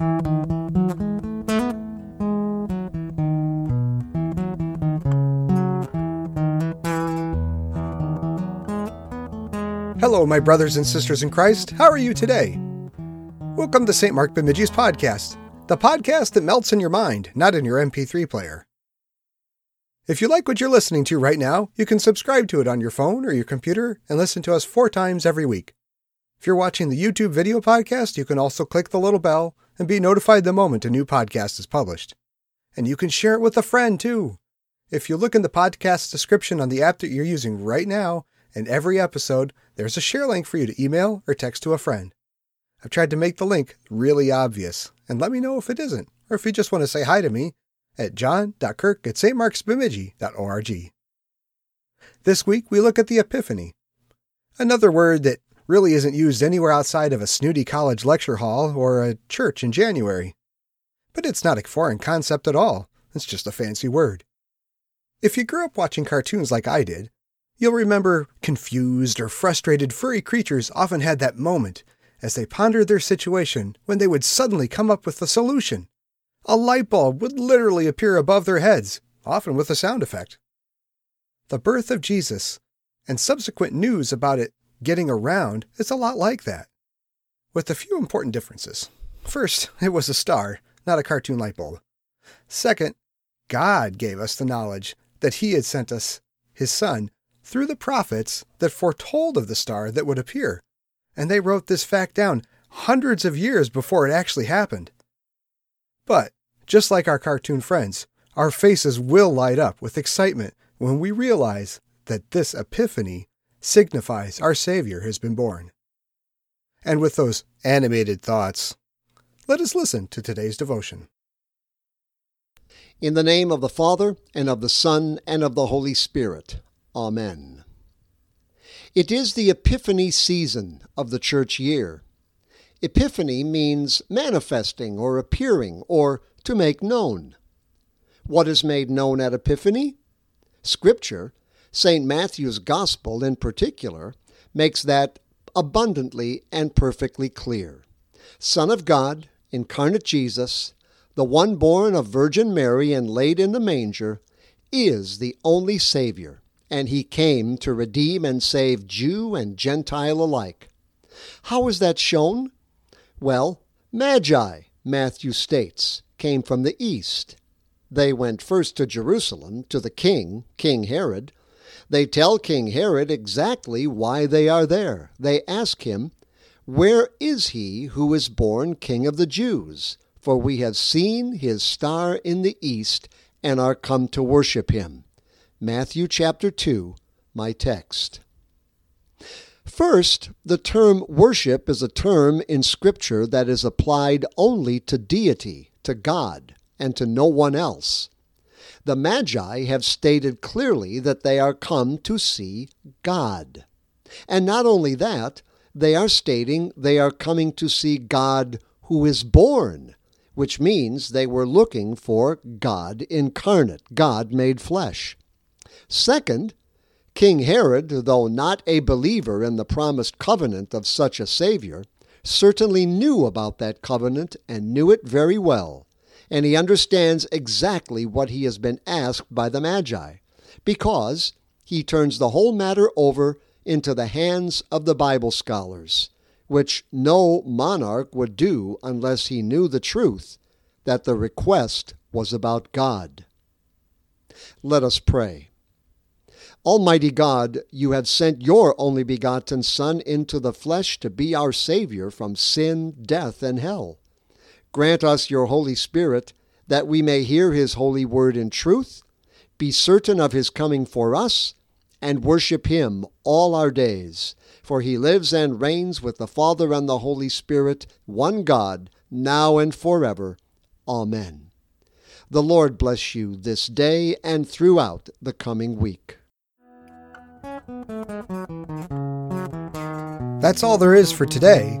Hello, my brothers and sisters in Christ. How are you today? Welcome to St. Mark Bemidji's podcast, the podcast that melts in your mind, not in your MP3 player. If you like what you're listening to right now, you can subscribe to it on your phone or your computer and listen to us four times every week. If you're watching the YouTube video podcast, you can also click the little bell and be notified the moment a new podcast is published. And you can share it with a friend too. If you look in the podcast description on the app that you're using right now, in every episode, there's a share link for you to email or text to a friend. I've tried to make the link really obvious, and let me know if it isn't, or if you just want to say hi to me at john.kirk at stmarksbemidji.org. This week we look at the Epiphany, another word that really isn't used anywhere outside of a snooty college lecture hall or a church in January. But it's not a foreign concept at all, it's just a fancy word. If you grew up watching cartoons like I did, you'll remember confused or frustrated furry creatures often had that moment as they pondered their situation when they would suddenly come up with a solution. A light bulb would literally appear above their heads, often with a sound effect. The birth of Jesus and subsequent news about it getting around is a lot like that, with a few important differences. First, it was a star, not a cartoon light bulb. Second, God gave us the knowledge that He had sent us His Son through the prophets that foretold of the star that would appear and they wrote this fact down hundreds of years before it actually happened. But, just like our cartoon friends, our faces will light up with excitement when we realize that this epiphany signifies our Savior has been born. And with those animated thoughts, let us listen to today's devotion. In the name of the Father, and of the Son, and of the Holy Spirit. Amen. It is the Epiphany season of the church year. Epiphany means manifesting or appearing or to make known. What is made known at Epiphany? Scripture, St. Matthew's Gospel in particular, makes that abundantly and perfectly clear. Son of God, incarnate Jesus, the one born of Virgin Mary and laid in the manger, is the only Savior and he came to redeem and save Jew and Gentile alike. How is that shown? Well, Magi, Matthew states, came from the east. They went first to Jerusalem, to the king, King Herod. They tell King Herod exactly why they are there. They ask him, Where is he who is born King of the Jews? For we have seen his star in the east and are come to worship him. Matthew chapter 2, my text. First, the term worship is a term in Scripture that is applied only to deity, to God, and to no one else. The Magi have stated clearly that they are come to see God. And not only that, they are stating they are coming to see God who is born, which means they were looking for God incarnate, God made flesh. Second, King Herod, though not a believer in the promised covenant of such a Savior, certainly knew about that covenant and knew it very well, and he understands exactly what he has been asked by the Magi, because he turns the whole matter over into the hands of the Bible scholars, which no monarch would do unless he knew the truth that the request was about God. Let us pray. Almighty God, you have sent your only begotten Son into the flesh to be our Savior from sin, death, and hell. Grant us your Holy Spirit, that we may hear his holy word in truth, be certain of his coming for us, and worship him all our days. For he lives and reigns with the Father and the Holy Spirit, one God, now and forever. Amen. The Lord bless you this day and throughout the coming week. That's all there is for today,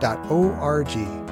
www.stmarksbemidji.org.